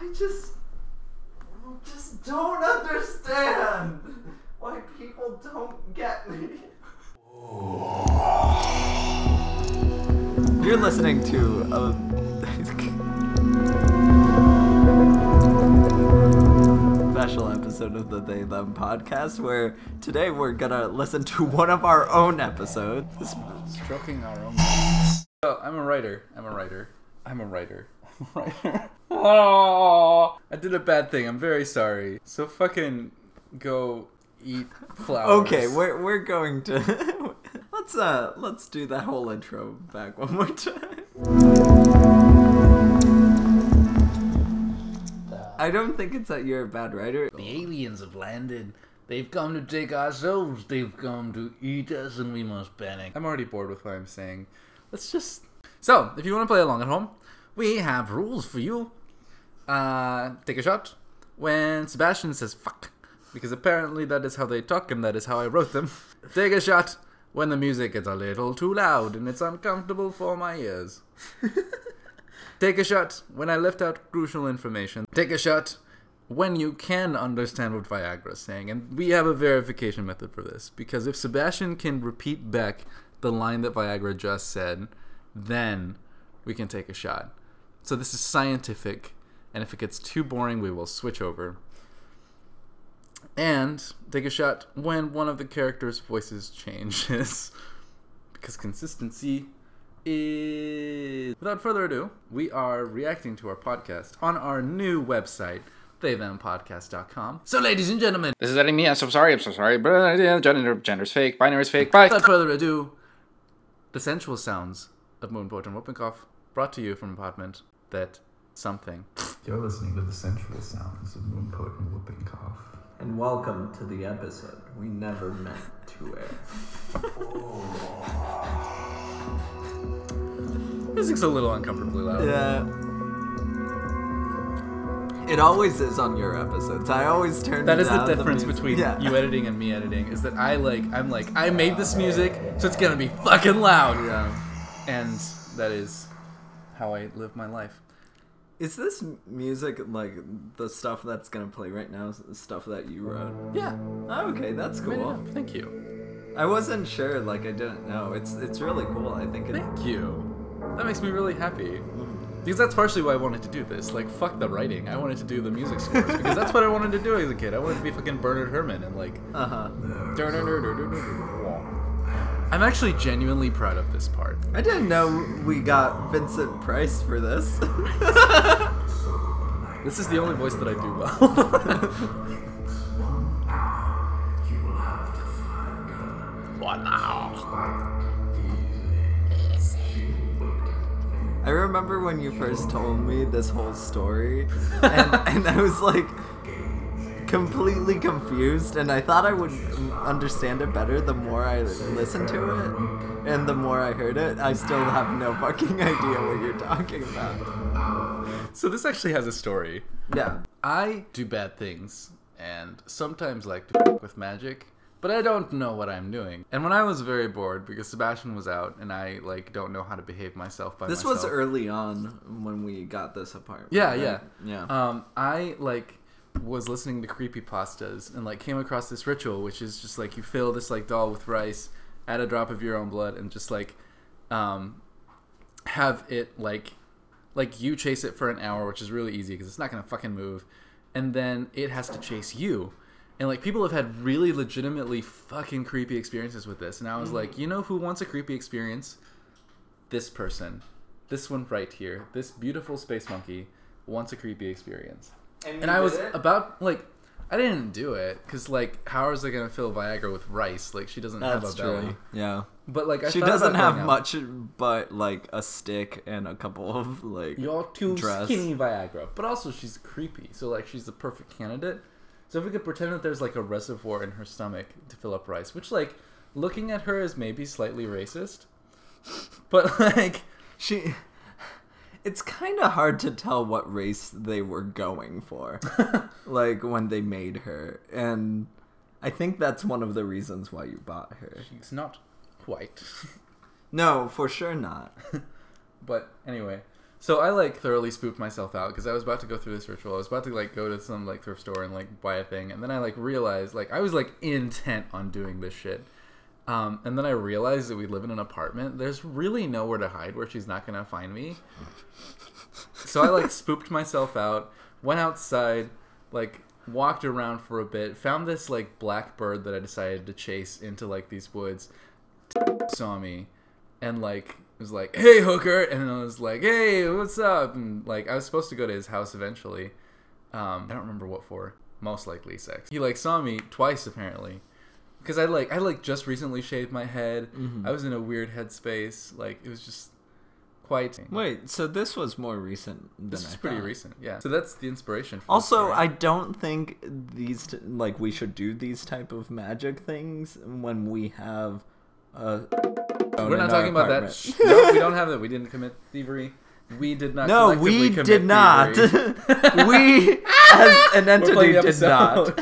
I just, just don't understand why people don't get me. You're listening to um, a special episode of the They Them podcast where today we're gonna listen to one of our own episodes. Stroking our own. Oh, I'm a writer. I'm a writer. I'm a writer. I'm a writer. Oh, I did a bad thing. I'm very sorry. So fucking go eat flowers. Okay, we're we're going to let's uh let's do that whole intro back one more time. I don't think it's that you're a bad writer. The aliens have landed. They've come to take our souls. They've come to eat us, and we must panic. I'm already bored with what I'm saying. Let's just. So, if you want to play along at home, we have rules for you. Uh, take a shot when Sebastian says fuck, because apparently that is how they talk, and that is how I wrote them. take a shot when the music is a little too loud and it's uncomfortable for my ears. Take a shot when I left out crucial information. Take a shot when you can understand what Viagra is saying. And we have a verification method for this. Because if Sebastian can repeat back the line that Viagra just said, then we can take a shot. So this is scientific. And if it gets too boring, we will switch over. And take a shot when one of the characters' voices changes. because consistency is. Without further ado, we are reacting to our podcast on our new website, theythempodcast.com. So, ladies and gentlemen, This is editing me. I'm so sorry. I'm so sorry. But yeah, gender, gender's fake. Binary's fake. Bye. without further ado, the sensual sounds of Moon Poet and Whooping Cough brought to you from an apartment that something. You're listening to the sensual sounds of Moon Poet and Whooping Cough. And welcome to the episode we never meant to air. Music's a little uncomfortably loud. Yeah. It always is on your episodes. I always turn That is the down difference music. between Yeah. you editing and me editing. Is that I like I'm like I made this music, so it's gonna be fucking loud. Yeah. And that is how I live my life. Is this music like the stuff that's gonna play right now? is the Stuff that you wrote? Yeah. Oh, okay, that's cool. Thank you. I wasn't sure. Like I didn't know. It's it's really cool. I think it. Thank you. That makes me really happy. Because that's partially why I wanted to do this. Like, fuck the writing. I wanted to do the music scores. Because that's what I wanted to do as a kid. I wanted to be fucking Bernard Herrmann and, like. Uh huh. I'm actually genuinely proud of this part. I didn't know we got Vincent Price for this. This is the only voice that I do well. what now? I remember when you first told me this whole story, and, and I was like completely confused, and I thought I would understand it better the more I listened to it, and the more I heard it. I still have no fucking idea what you're talking about. So this actually has a story. Yeah. I do bad things and sometimes like to fuck with magic, but I don't know what I'm doing. And when I was very bored because Sebastian was out and I like don't know how to behave myself by This myself. was early on when we got this apartment. Yeah, right? yeah. Yeah. Um, I like was listening to creepy pastas and like came across this ritual, which is just like you fill this like doll with rice, add a drop of your own blood, and just like um, have it like like you chase it for an hour, which is really easy because it's not gonna fucking move, and then it has to chase you. And like people have had really legitimately fucking creepy experiences with this, and I was like, you know who wants a creepy experience? This person, this one right here, this beautiful space monkey wants a creepy experience. And I was about like, I didn't do it because like, how is it gonna fill Viagra with rice? Like she doesn't have a That's belly. true. Yeah. But like, I she doesn't about have going out. much but like a stick and a couple of like You're too dress. skinny Viagra, but also she's creepy. So like, she's the perfect candidate. So if we could pretend that there's like a reservoir in her stomach to fill up rice, which like, looking at her is maybe slightly racist, but like, she it's kind of hard to tell what race they were going for like when they made her and i think that's one of the reasons why you bought her she's not white. no for sure not But anyway, So I like thoroughly spooked myself out because I was about to go through this ritual. I was about to like go to some like thrift store and like buy a thing, and then I like realized like I was like intent on doing this shit. Um, and then I realized that we live in an apartment. There's really nowhere to hide where she's not gonna find me. So I like spooked myself out, went outside, like walked around for a bit, found this like black bird that I decided to chase into like these woods. Saw me, and like was like, "Hey, hooker," and I was like, "Hey, what's up?" And like I was supposed to go to his house eventually. Um, I don't remember what for. Most likely sex. He like saw me twice apparently, because I like I like just recently shaved my head. Mm-hmm. I was in a weird headspace. Like it was just quite. Wait, so this was more recent than This I is pretty thought. recent, yeah. So that's the inspiration. For Also. I don't think these t- like we should do these type of magic things when we have a. we're not talking about that. Shh, no, we don't have that. We didn't commit thievery. We did not. No, collectively we commit did not. thievery. we, as an entity, did not. episode.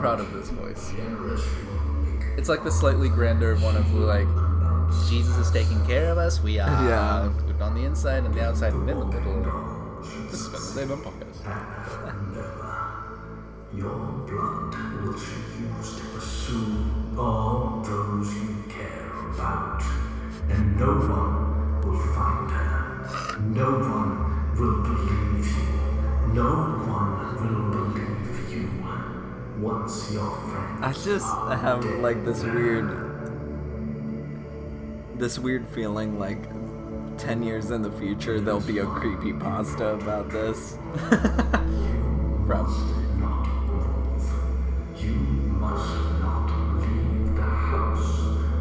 Proud of this voice. It's like the slightly grander one of like Jesus is taking care of us. We are Yeah. good on the inside and the outside and in the middle. This has been the Daybun Podcast. Your blood will she use to pursue all those you care about, and no one will find her. No one will believe you. No Once your friends I just have dead. like this weird, this weird feeling like. 10 years in the future, there'll be a creepy pasta about this. Probably. not move. You must not leave the house,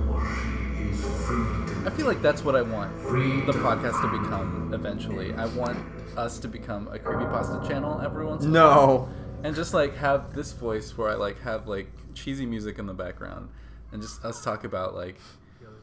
or she is free to I feel like that's what I want Free the to podcast to become eventually. I want us to become a creepypasta channel every once in a No. While. And just like have this voice where I like have like cheesy music in the background and just us talk about like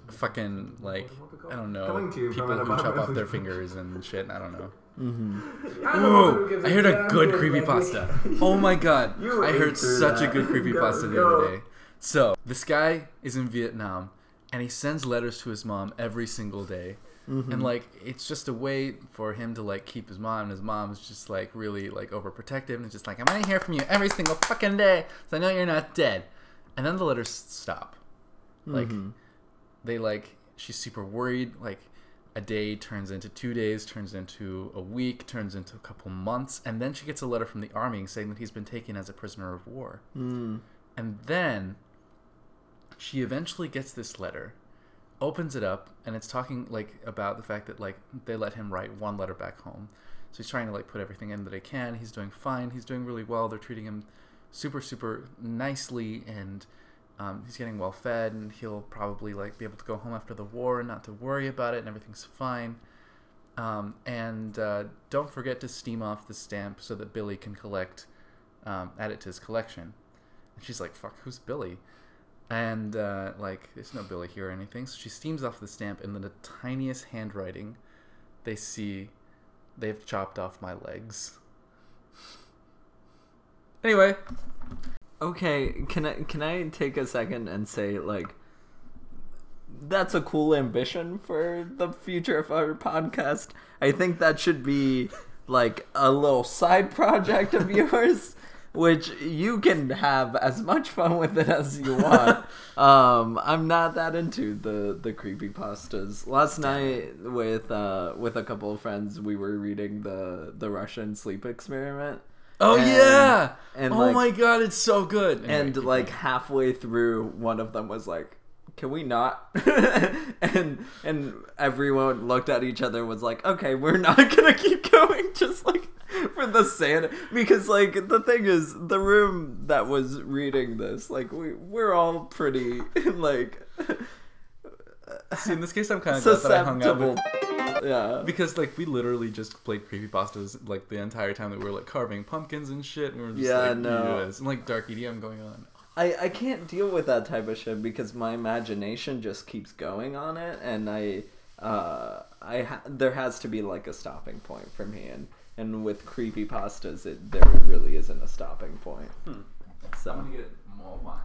fucking like I don't know Coming to you people who chop off their fingers and shit. I don't know. Mm-hmm. I know who Ooh, I heard a good creepy pasta. Oh my god. I heard through such a good creepy pasta the other day. So, this guy is in Vietnam and he sends letters to his mom every single day. Mm-hmm. And like it's just a way for him to like keep his mom and his mom's just like really like overprotective and it's just like I'm gonna hear from you every single fucking day so I know you're not dead. And then the letters stop. Like mm-hmm. they like she's super worried like a day turns into two days turns into a week turns into a couple months and then she gets a letter from the army saying that he's been taken as a prisoner of war mm. and then she eventually gets this letter opens it up and it's talking like about the fact that like they let him write one letter back home. So he's trying to like put everything in that he can. He's doing fine. He's doing really well. They're treating him super super nicely and um, he's getting well fed and he'll probably like be able to go home after the war and not to worry about it and everything's fine. Um, and uh, don't forget to steam off the stamp so that billy can collect um, add it to his collection. And she's like fuck who's billy and uh, like there's no billy here or anything so she steams off the stamp and then the tiniest handwriting they see they've chopped off my legs. Anyway. Okay, can I can I take a second and say like that's a cool ambition for the future of our podcast. I think that should be like a little side project of yours which you can have as much fun with it as you want. um, I'm not that into the the creepy pastas. Last night with uh with a couple of friends we were reading the the Russian sleep experiment. oh And- yeah and, oh like- my god it's so good and keep like going. halfway through one of them was like can we not and and everyone looked at each other and was like okay we're not gonna keep going just like for the sand because like the thing is the room that was reading this like we we're all pretty like see in this case i'm kind of glad that i hung out with yeah. Because like we literally just played creepy pastas like the entire time that we were like carving pumpkins and shit and we were just Yeah, like no. and like dark edm going on. I, I can't deal with that type of shit because my imagination just keeps going on it and I uh I ha- there has to be like a stopping point for me and and with creepy pastas it there really isn't a stopping point. So I'm gonna get more wine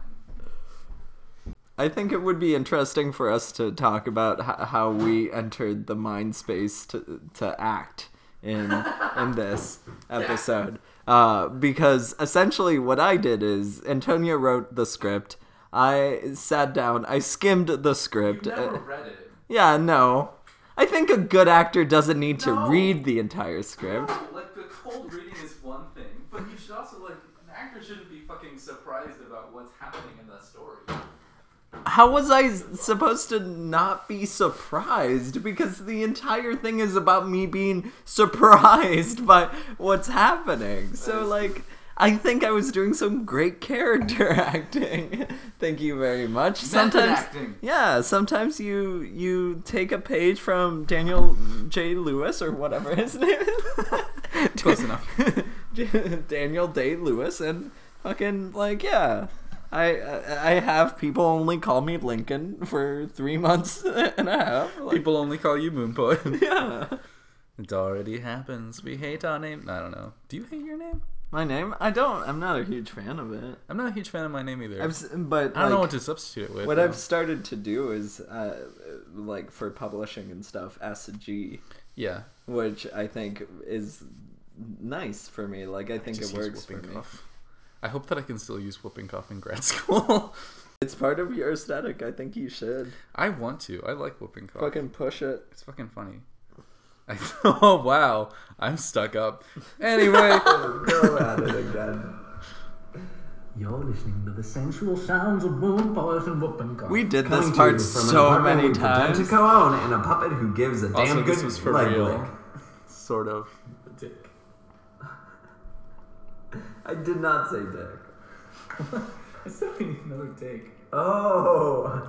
I think it would be interesting for us to talk about h- how we entered the mind space to to act in in this episode. Uh, because essentially what I did is Antonia wrote the script. I sat down. I skimmed the script. Uh, read it. yeah, no. I think a good actor doesn't need to No. read the entire script. like the cold reading is one thing, but you should also like an actor shouldn't be fucking surprised about what's happening in the story. How was I supposed to not be surprised? Because the entire thing is about me being surprised by what's happening. So, like, I think I was doing some great character acting. Thank you very much. sometimes, acting. yeah, sometimes you you take a page from Daniel J. Lewis or whatever his name is. Close enough. Daniel Day Lewis and fucking like yeah. I I I have people only call me Lincoln for three months and a half. Like, People only call you Moon Poet. yeah. it already happens. We hate our name. I don't know. Do you hate your name? My name? I don't. I'm not a huge fan of it. I'm not a huge fan of my name either. I've s- but I don't know like, what to substitute it with. what though. I've started to do is uh, like for publishing and stuff SG, yeah. which I think is nice for me. Like I think Just it use works for whooping me. cough. I hope that I can still use whooping cough in grad school. It's part of your aesthetic. I think you should I want to. I like whooping cough. fucking push it. It's fucking funny. I, oh wow, I'm stuck up. Anyway, Go at it again. You're listening to the sensual sounds of moon poets and whooping cough. We did Coming this to part from an so apartment many we times. To co-own and a puppet who gives a damn also good this was for leg real. lick. Sort of. Dick. I did not say dick. I still need another take. Oh.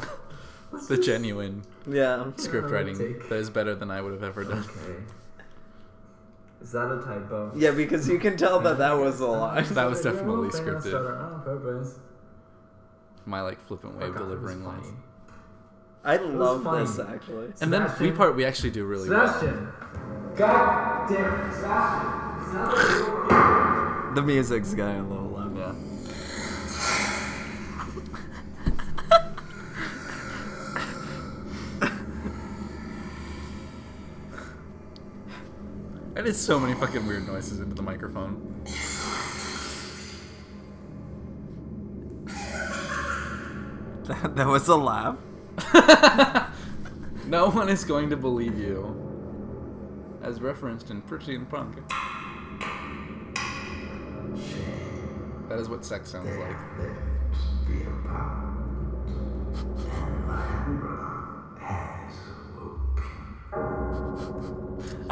The genuine Yeah. script Another writing take. that is better than I would have ever done. Okay. Is that a typo? Yeah, because you can tell that that was a lie. That was definitely Thing I scripted. started on purpose. My like flippant way of Fuck off, it was delivering lines. I love this actually. And then we part we actually do really well. God damn it, Sebastian! It's not like you're- The music's getting a little loud. Yeah. I did so many fucking weird noises into the microphone. That, that was a laugh. No one is going to believe you. As referenced in Pretty and Punk. That is what sex sounds like.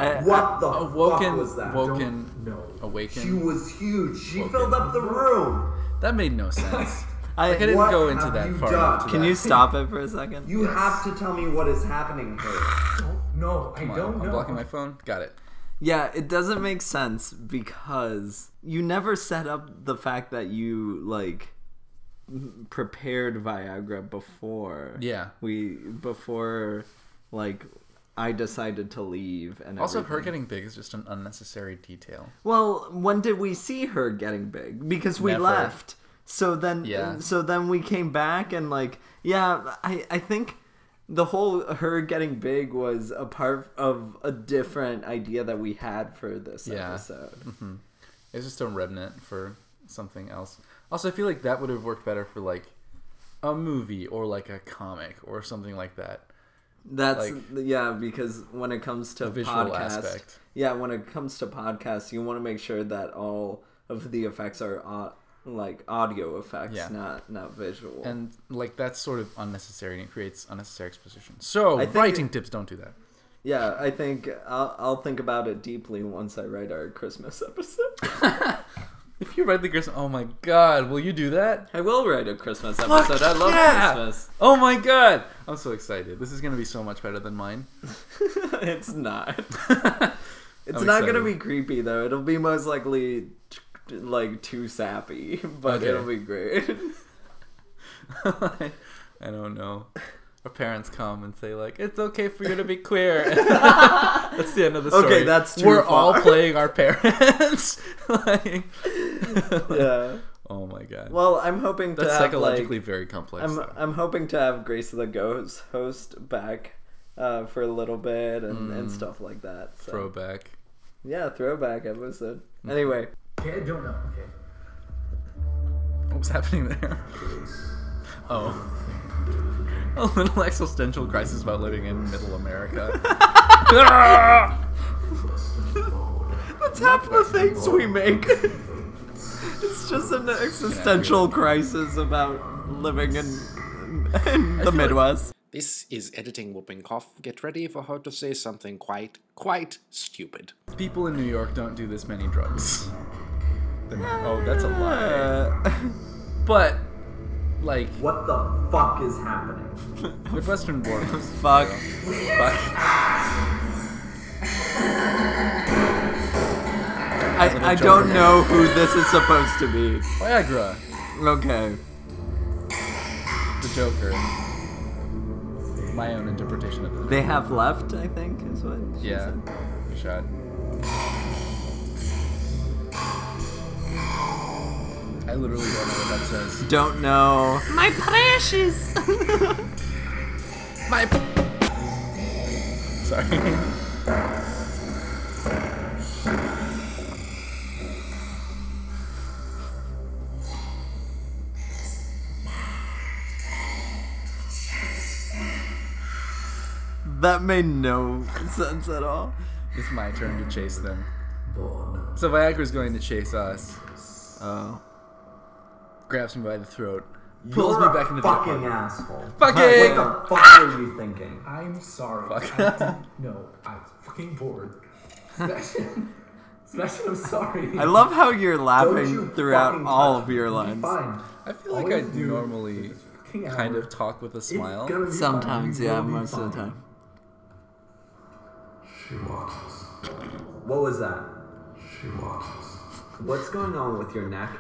I, What the Awoken- oh, fuck was that? woken- Don't. Awaken. She was huge. She Woken. filled up the room. That made no sense. I, Like I didn't go into that you far done? enough. Can that. you stop it for a second? You have to tell me what is happening here. No, I Come on, don't I'm know. blocking my phone. Got it. Yeah, it doesn't make sense because you never set up the fact that you like prepared Viagra before. Yeah. We before like I decided to leave and Also, her getting big is just an unnecessary detail. Well, when did we see her getting big? Because we Never. left. So then Yeah. so then we came back and like yeah, I I think the whole her getting big was a part of a different idea that we had for this Yeah. episode. Mm-hmm. It's just a remnant for something else. Also, I feel like that would have worked better for like a movie or like a comic or something like that. That's Like- yeah, because when it comes to visual podcast, aspect. yeah, when it comes to podcasts, you want to make sure that all of the effects are au- like audio effects, Yeah. not not visual. And like that's sort of unnecessary and it creates unnecessary exposition. So, writing it- tips don't do that. yeah, I think I'll, I'll think about it deeply once I write our Christmas episode. If you write the Christmas, oh my god, will you do that? I will write a Christmas episode. I love yeah! Christmas. Oh my god, I'm so excited. This is gonna be so much better than mine. it's not. It's I'm not gonna be creepy though. It'll be most likely t- like too sappy, but Okay. it'll be great. I don't know. Our parents come and say like, "It's okay for you to be queer." that's the end of the story. Okay, that's too We're all playing our parents. like, yeah. oh my god. Well, I'm hoping to That's have psychologically like, very complex. I'm though. I'm hoping to have Grace the Ghost host back uh, for a little bit and, and stuff like that. So. Throwback. Yeah, throwback episode. Anyway, Okay, I don't know. Okay. What was happening there? Oh. A little existential crisis about living in middle America. that's half the things we make. It's just an existential crisis about living in, in the Midwest. This is editing whooping cough. Get ready for her to say something quite, quite stupid. People in New York don't do this many drugs. Oh, that's a lie. But, like, What the fuck is happening? Midwestern borders. fuck. Fuck. I, I don't know who this is supposed to be. Viagra. Okay. The Joker. My own interpretation of it. They have left, I think, is what she Yeah. said. Shot. I literally don't know what that says. Don't know. My precious. My. Sorry. that made no sense at all. It's my turn to chase them. Born. So Viagra's going to chase us. Oh. Grabs me by the throat. Pulls You're me back a into the fucking apartment. asshole. Fuck What the fuck were you thinking? I'm sorry. Fuck. I didn't know. I was fucking bored. Sebastian. Sebastian, I'm sorry. I love how you're Don't laughing you throughout fucking all touch of your me. lines. Fine. I feel All like I you do normally fucking kind hour. of talk with a It's smile. gonna be Sometimes, fine. You yeah, will be most of the fine. time. She watches. What was that? She watches. What's going on with your neck?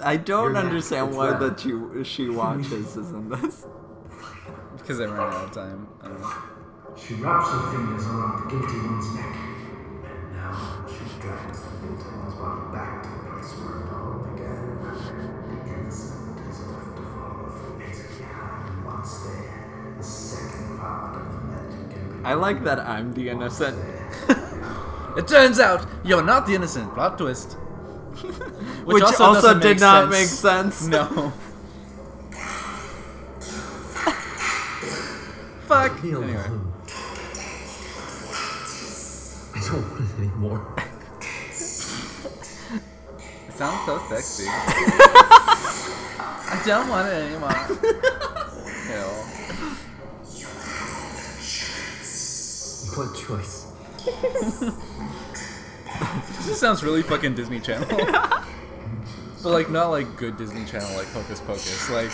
I don't Your neck, understand it's why red. that you she watches is in this. Because I ran out of time. I don't know. She wraps her fingers around the guilty one's neck. And now she drags the guilty one's body back to the place where it all began. The innocent is left to follow from fate behind. Once there, the second part of the magic can be. I like that I'm the innocent. It turns out you're not the innocent. Plot twist. Which, also, doesn't did make not make sense. No. Fuck. Me Anyway. I don't want it anymore. It sounds so sexy. I don't want it anymore. What choice? This sounds really fucking Disney Channel. but like not like good Disney Channel like Hocus Pocus. Like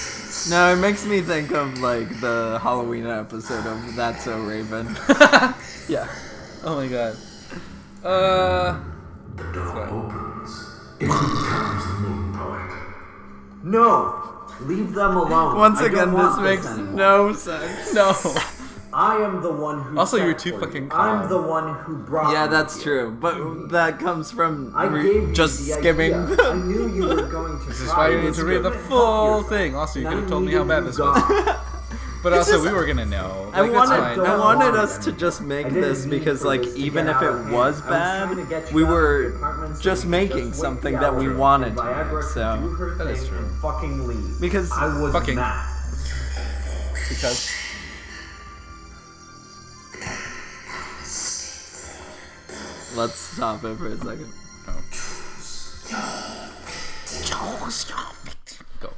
No, it makes me think of like the Halloween episode of That's So Raven. yeah. Oh my god. Uh The door opens. In comes the moon poet. No! Leave them alone. Once I don't again, this want makes anymore. no sense. no. I am the one who. Also, you're too for you. fucking calm. I'm the one who brought. Yeah, that's here. true. But that comes from I re- gave you just the skimming. idea. I knew you were going to. This is why you need to read the full thing. Also, you could have told me how bad this was. But also, just- we were gonna know. I Like, that's wanted, fine. I wanted us to just make this because, like, this even if it was hand. I was bad, trying to get you we were the apartment so just making just something that we wanted to make, so- That is true. fucking leave. Because- I was Fucking- mad. because let's stop it for a second. go.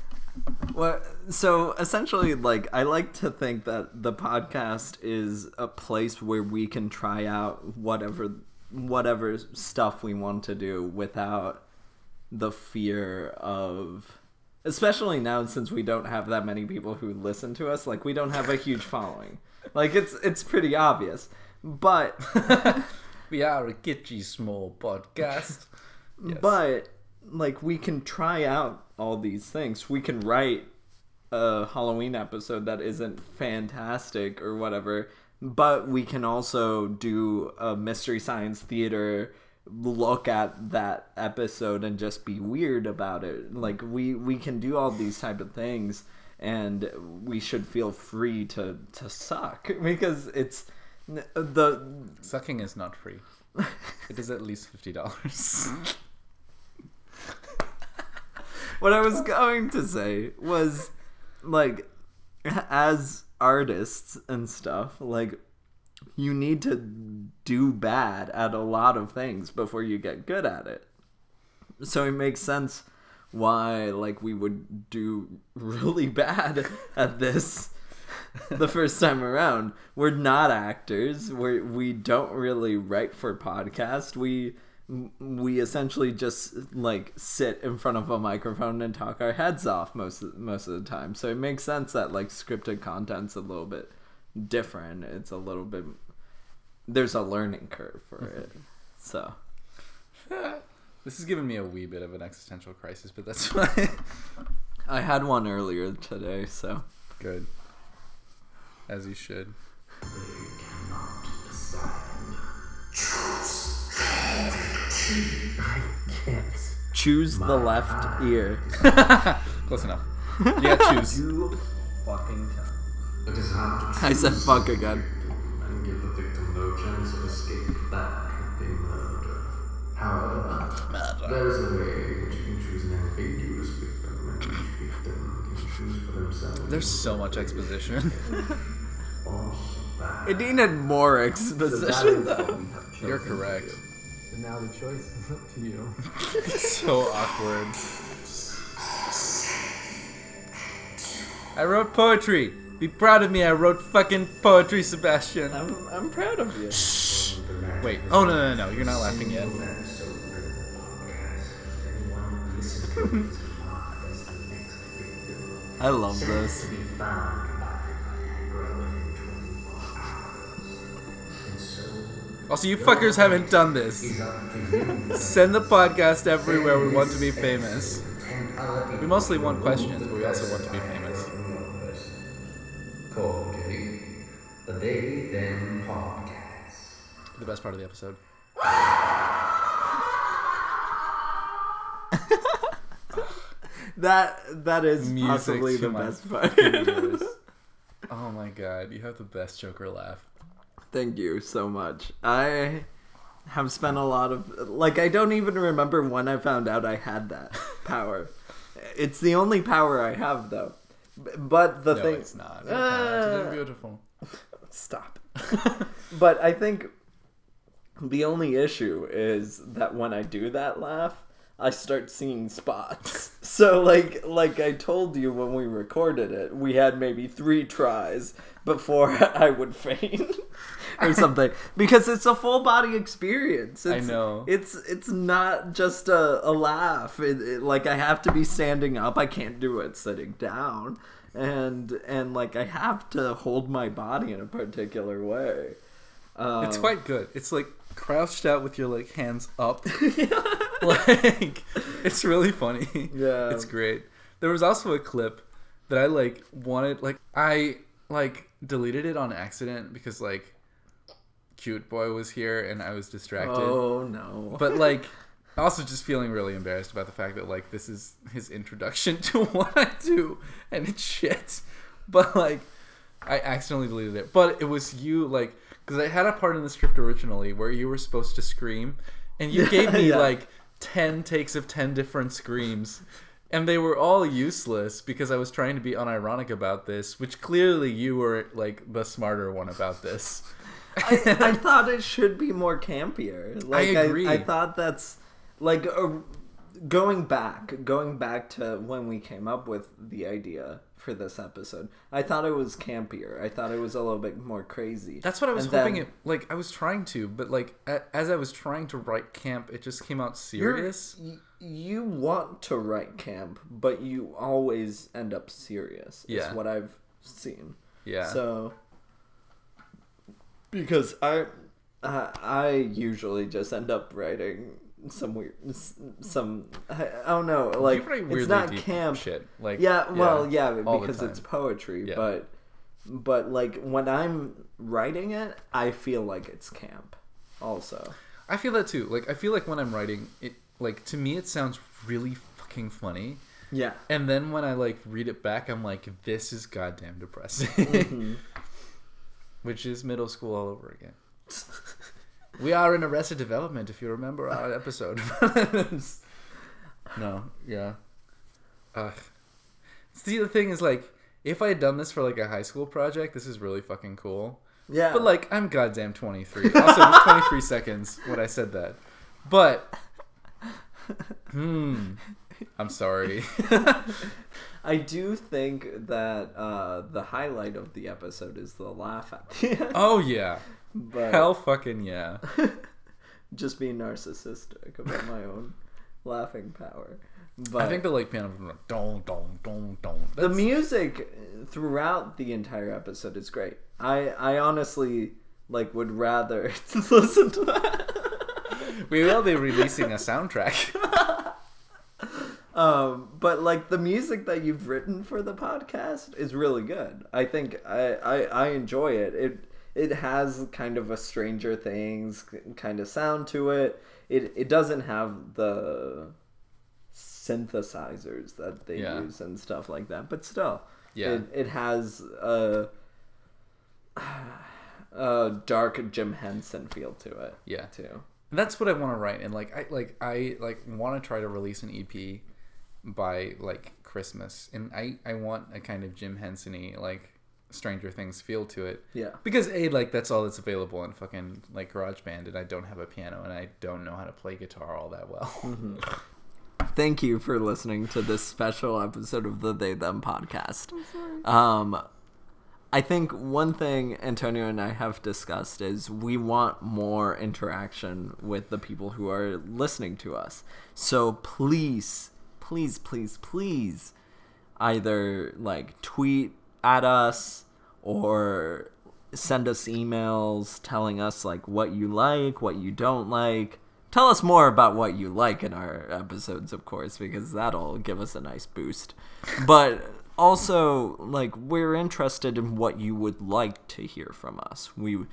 What? So essentially, like, I like to think that the podcast is a place where we can try out whatever, whatever stuff we want to do without the fear of. Especially now, since we don't have that many people who listen to us, like we don't have a huge following. Like it's it's pretty obvious, but We are a kitschy small podcast. Yes. But like we can try out all these things. We can write a Halloween episode that isn't fantastic or whatever, but we can also do a mystery science theater look at that episode and just be weird about it. Like we we can do all these type of things and we should feel free to to suck because it's Uh, the Sucking is not free. It is at least fifty dollars. what I was going to say was like as artists and stuff, like you need to do bad at a lot of things before you get good at it. So it makes sense why like we would do really bad at this the first time around. We're not actors. We we don't really write for podcast. We we essentially just like sit in front of a microphone and talk our heads off most of, most of the time. So it makes sense that like scripted content's a little bit different. It's a little bit there's a learning curve for mm-hmm. it. So this has given me a wee bit of an existential crisis, but that's fine. I had one earlier today, so Good. As you should. Choose I can't. choose the left ear. Close enough. You got choose. You fucking tell. It is hard to I said fuck again. and give the victim no chance of escape. That can be murder. However, there is a way in which you can choose an ambiguous victim, and each victim can choose for themselves. There's so much exposition. or. It needed more exposition is though. what we have chosen You're correct. do. So now the choice is up to you. so awkward. I wrote poetry. Be proud of me. I wrote fucking poetry, Sebastian. I'm, I'm proud of you. Wait. Oh no no no! You're not laughing yet. I love this. Also, you fuckers haven't done this. Send the podcast everywhere. We want to be famous. We mostly want questions, but we also want to be famous. The They Them Podcast. The best part of the episode. That that is Music possibly to the my best part. ears. Oh my god, you have the best Joker laugh. Thank you so much. I have spent a lot of like I don't even remember when I found out I had that power. it's the only power I have though. But the no, thing it's not. You're talented and Uh, beautiful. Stop. but I think the only issue is that when I do that laugh, I start seeing spots. So like like I told you when we recorded it, we had maybe 3 tries before I would faint or something because it's a full body experience. I It's, know. It's it's not just a, a laugh. It, it- like I have to be standing up. I can't do it sitting down. And and like I have to hold my body in a particular way. Um, It's quite good. It's like crouched out with your like hands up. like it's really funny. Yeah. It's great. There was also a clip that I like wanted like I like deleted it on accident because like cute boy was here and I was distracted. Oh no. But like also just feeling really embarrassed about the fact that like this is his introduction to what I do and it's shit. But like I accidentally deleted it. But it was you like because I had a part in the script originally where you were supposed to scream and you gave me Yeah. like 10 takes of 10 different screams. And they were all useless because I was trying to be unironic about this, which clearly you were like the smarter one about this. I, I thought it should be more campier. Like I agree. I, thought that's like uh, going back, going back to when we came up with the idea for this episode. I thought it was campier. I thought it was a little bit more crazy. That's what I was And hoping then- it like I was trying to, but like a, as I was trying to write camp, it just came out serious. y- You want to write camp, but you always end up serious. Is Yeah. what I've seen. Yeah. So because I uh, I usually just end up writing some weird some I, I don't know like it's not camp shit. Like yeah well yeah, the because it's poetry Yeah. but but like when I'm writing it I feel like it's camp also I feel that too. Like I feel like when I'm writing it, like to me it sounds really fucking funny, Yeah. and then when I like read it back, I'm like, this is goddamn depressing. Mm-hmm. Which is middle school all over again. we are in Arrested Development, if you remember our episode. no, yeah. Ugh. See, the thing is, like, if I had done this for like a high school project, this is really fucking cool. Yeah. But like, I'm goddamn 23. Also, it was 23 seconds when I said that. But, hmm, I'm sorry. I do think that uh, the highlight of the episode is the laugh at the end. Oh yeah, But hell fucking yeah. just being narcissistic about my own laughing power. But I think the like piano, don't, don't, don't, don't. the music throughout the entire episode is great. I I honestly like would rather listen to that. We will be releasing a soundtrack. Um, but like the music that you've written for the podcast is really good. I think I, I, I enjoy it. It it has kind of a Stranger Things kind of sound to it. It it doesn't have the synthesizers that they Yeah. use and stuff like that, but still, Yeah. it it has a, a dark Jim Henson feel to it. Yeah. too. That's what I want to write, and like I like I like want to try to release an EP by like Christmas, and I I want a kind of Jim Henson-y like Stranger Things feel to it. Yeah. Because a like that's all that's available in fucking like GarageBand, and I don't have a piano, and I don't know how to play guitar all that well. thank you for listening to this special episode of the They Them podcast. Um, I think one thing Antonio and I have discussed is we want more interaction with the people who are listening to us. So please, please, please, please, either like tweet at us or send us emails telling us like what you like, what you don't like. Tell us more about what you like in our episodes, of course, because that'll give us a nice boost. But also, like, we're interested in what you would like to hear from us. We,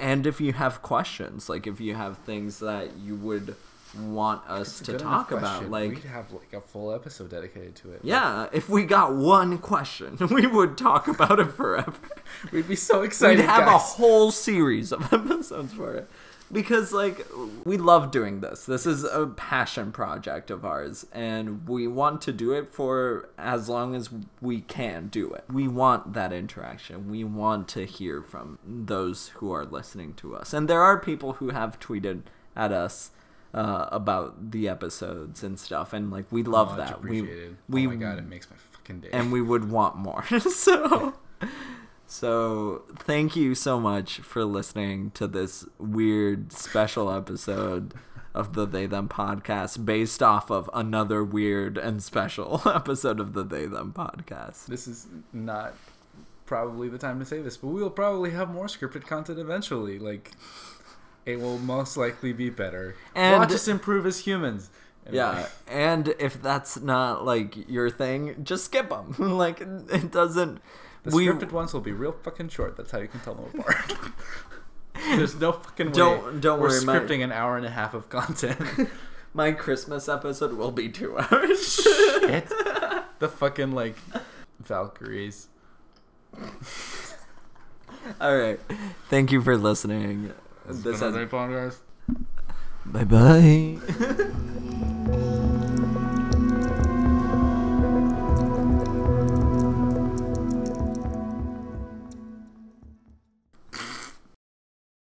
and if you have questions, like if you have things that you would want us to talk about, like we'd have like a full episode dedicated to it. yeah, if we got one question, we would talk about it forever. we'd be so excited. We'd have a whole series of episodes for it. Because, like, we love doing this. This is a passion project of ours, and we want to do it for as long as we can do it. We want that interaction. We want to hear from those who are listening to us. And there are people who have tweeted at us uh, about the episodes and stuff, and, like, we love Much that. We, we oh my god, it makes my fucking day. and we would want more. so, so thank you so much for listening to this weird special episode of the They Them podcast, based off of another weird and special episode of the They Them podcast. this is not probably the time to say this, but we will probably have more scripted content eventually. Like, it will most likely be better. And- Watch us improve as humans. And, Yeah, and if that's not like your thing, just skip them. like it doesn't. the we scripted ones will be real fucking short. That's how you can tell them apart. There's no fucking way. Don't- don't we're worry, my- scripting an hour and a half of content. my Christmas episode will be two hours. Shit. The fucking like Valkyries. All right, thank you for listening. This has been Podcast. Bye bye.